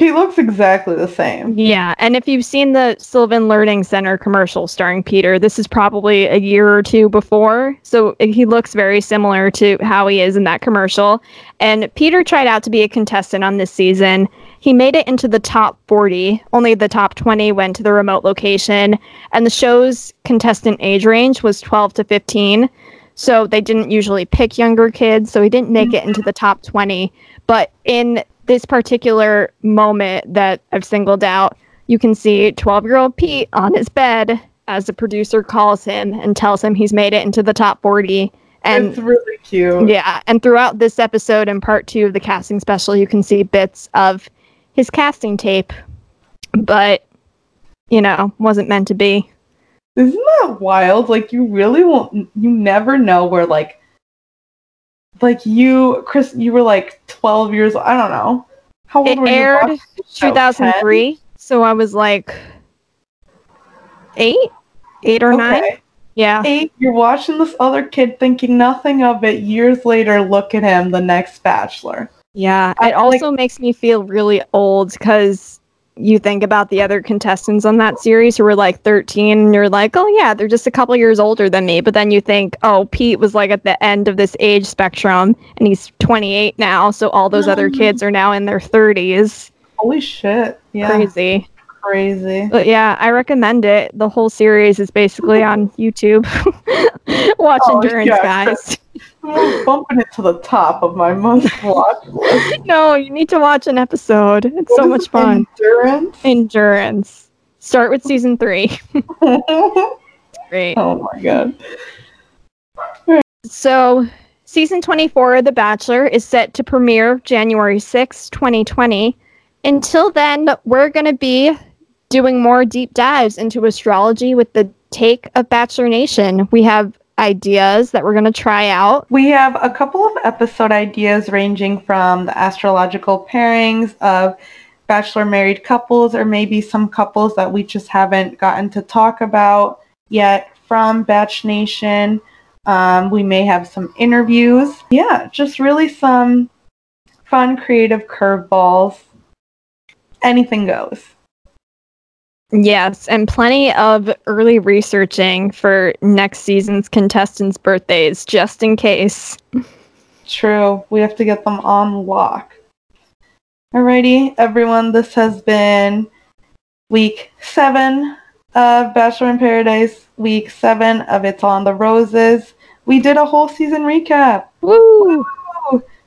He looks exactly the same. Yeah, and if you've seen the Sylvan Learning Center commercial starring Peter, this is probably a year or two before. So he looks very similar to how he is in that commercial. And Peter tried out to be a contestant on this season. He made it into the top 40. Only the top 20 went to the remote location. And the show's contestant age range was 12 to 15. So they didn't usually pick younger kids. So he didn't make it into the top 20. But in this particular moment that I've singled out, you can see 12 year old Pete on his bed as the producer calls him and tells him he's made it into the top 40. And it's really cute. yeah, and throughout this episode and part two of the casting special, you can see bits of his casting tape, but you know, wasn't meant to be. Isn't that wild? Like you really won't you never know where like like you Chris you were like 12 years I don't know. How old It were you? aired watching the show? 2003, so I was like eight, eight or 10? nine. Yeah. Eight, you're watching this other kid thinking nothing of it. Years later, look at him, the next bachelor. Yeah. I It feel like- also makes me feel really old because you think about the other contestants on that series who were like 13 and you're like, oh yeah, they're just a couple years older than me. But then you think, oh, Pete was like at the end of this age spectrum and he's 28 now. So all those other kids are now in their 30s. Holy shit. Yeah. Crazy. Crazy. But yeah, I recommend it. The whole series is basically on YouTube. <laughs> Watch Oh, Endurance, yeah. guys. <laughs> I'm bumping it to the top of my must watch list. <laughs> No, you need to watch an episode. It's so much fun. Endurance. Endurance. Start with season three. <laughs> <laughs> great. oh my god. So, season 24 of The Bachelor is set to premiere January 6, 2020. Until then, we're going to be doing more deep dives into astrology with the take of Bachelor Nation. We have ideas that we're going to try out. We have a couple of episode ideas ranging from the astrological pairings of bachelor married couples or maybe some couples that we just haven't gotten to talk about yet from Bach Nation. Um, we may have some interviews. Yeah, just really some fun, creative curveballs. Anything goes. Yes, and plenty of early researching for next season's contestants' birthdays, just in case. True. We have to get them on lock. Alrighty, everyone. This has been week seven of Bachelor in Paradise. Week seven of It's on the Roses. We did a whole season recap. Woo!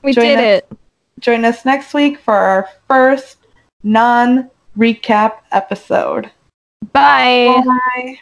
We Join did us- it. Join us next week for our first non recap episode. Bye. Bye.